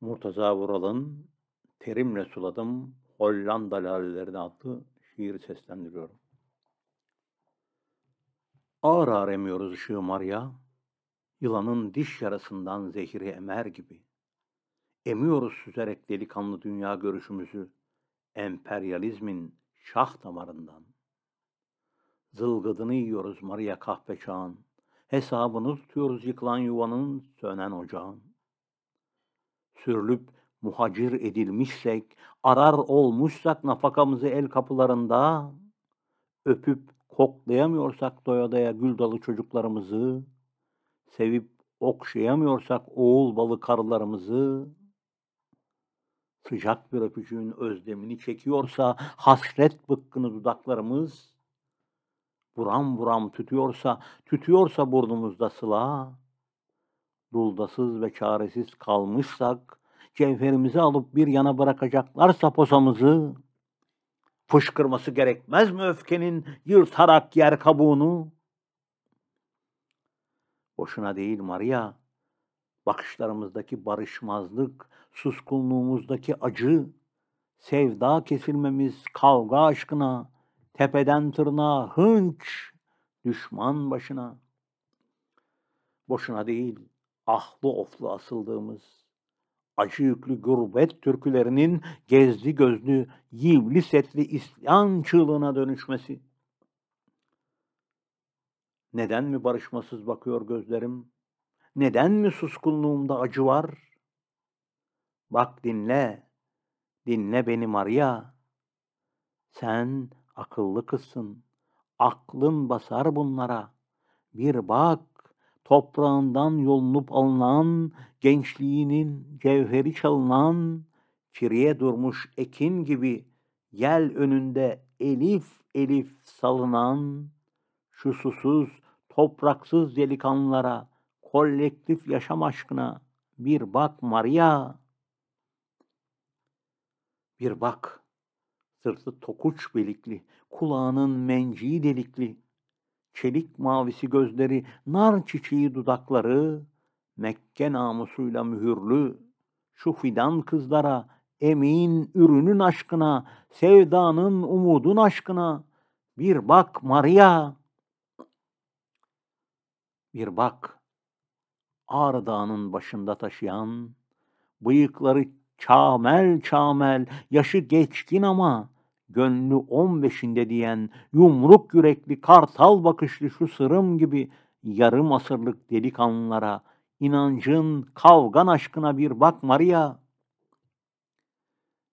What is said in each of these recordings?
Murtaza Vural'ın Terimle Suladım Hollanda Lalelerine adlı şiiri seslendiriyorum. Ağır ağır emiyoruz ışığı Maria, yılanın diş yarasından zehri emer gibi. Emiyoruz süzerek delikanlı dünya görüşümüzü, emperyalizmin şah damarından. Zılgıdını yiyoruz Maria kahpe çağın, hesabını tutuyoruz yıkılan yuvanın, sönen ocağın. Sürülüp muhacir edilmişsek, arar olmuşsak nafakamızı el kapılarında, öpüp koklayamıyorsak doya doya gül dalı çocuklarımızı, sevip okşayamıyorsak oğul balı karılarımızı, sıcak bir öpücüğün özlemini çekiyorsa hasret bıkkını dudaklarımız, buram buram tütüyorsa, tütüyorsa burnumuzda sıla, duldasız ve çaresiz kalmışsak, cevherimizi alıp bir yana bırakacaklarsa posamızı, fışkırması gerekmez mi öfkenin yırtarak yer kabuğunu? Boşuna değil Maria, bakışlarımızdaki barışmazlık, suskunluğumuzdaki acı, sevda kesilmemiz kavga aşkına, tepeden tırnağa hınç, düşman başına. Boşuna değil, ahlı oflu asıldığımız, acı yüklü gurbet türkülerinin gezdi gözlü, yivli setli isyan çığlığına dönüşmesi. Neden mi barışmasız bakıyor gözlerim? Neden mi suskunluğumda acı var? Bak dinle, dinle beni Maria. Sen akıllı kızsın, aklın basar bunlara. Bir bak, toprağından yolunup alınan, gençliğinin cevheri çalınan, firiye durmuş ekin gibi yel önünde elif elif salınan, şu susuz, topraksız delikanlılara, kolektif yaşam aşkına bir bak Maria. Bir bak, sırtı tokuç belikli, kulağının menciği delikli, çelik mavisi gözleri, nar çiçeği dudakları, Mekke namusuyla mühürlü, şu fidan kızlara, emin ürünün aşkına, sevdanın umudun aşkına, bir bak Maria. Bir bak, Ağrı Dağı'nın başında taşıyan, bıyıkları çamel çamel, yaşı geçkin ama gönlü on beşinde diyen yumruk yürekli kartal bakışlı şu sırım gibi yarım asırlık delikanlılara, inancın, kavgan aşkına bir bak Maria.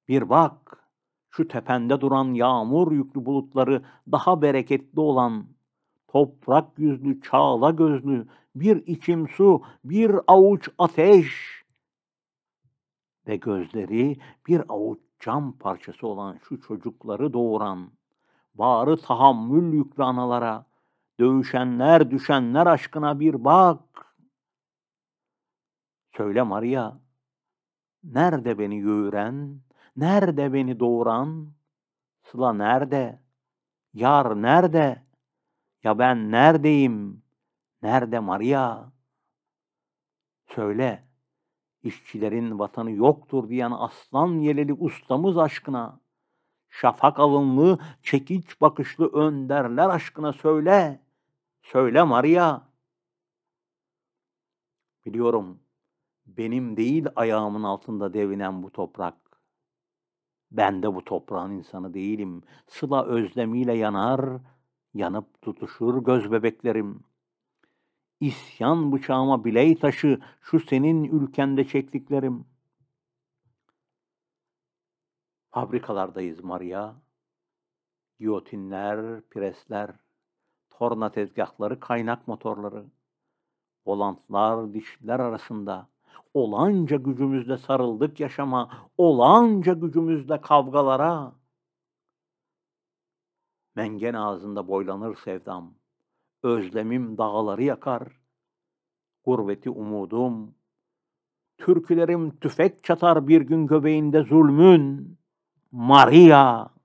Bir bak, şu tepende duran yağmur yüklü bulutları daha bereketli olan, toprak yüzlü, çağla gözlü, bir içim su, bir avuç ateş ve gözleri bir avuç cam parçası olan şu çocukları doğuran, bağrı tahammül yüklü analara, dövüşenler düşenler aşkına bir bak. Söyle Maria, nerede beni yoğuran, nerede beni doğuran, Sıla nerede, yar nerede, ya ben neredeyim, nerede Maria? Söyle, işçilerin vatanı yoktur diyen aslan yeleli ustamız aşkına, şafak alınlı, çekiç bakışlı önderler aşkına söyle, söyle Maria. Biliyorum, benim değil ayağımın altında devinen bu toprak. Ben de bu toprağın insanı değilim. Sıla özlemiyle yanar, yanıp tutuşur göz bebeklerim. İsyan bıçağıma biley taşı şu senin ülkende çektiklerim. Fabrikalardayız Maria. Giyotinler, presler, torna tezgahları, kaynak motorları. Volantlar, dişler arasında olanca gücümüzle sarıldık yaşama, olanca gücümüzle kavgalara. Mengen ağzında boylanır sevdam, özlemim dağları yakar. Gurbeti umudum, türkülerim tüfek çatar bir gün göbeğinde zulmün. Maria!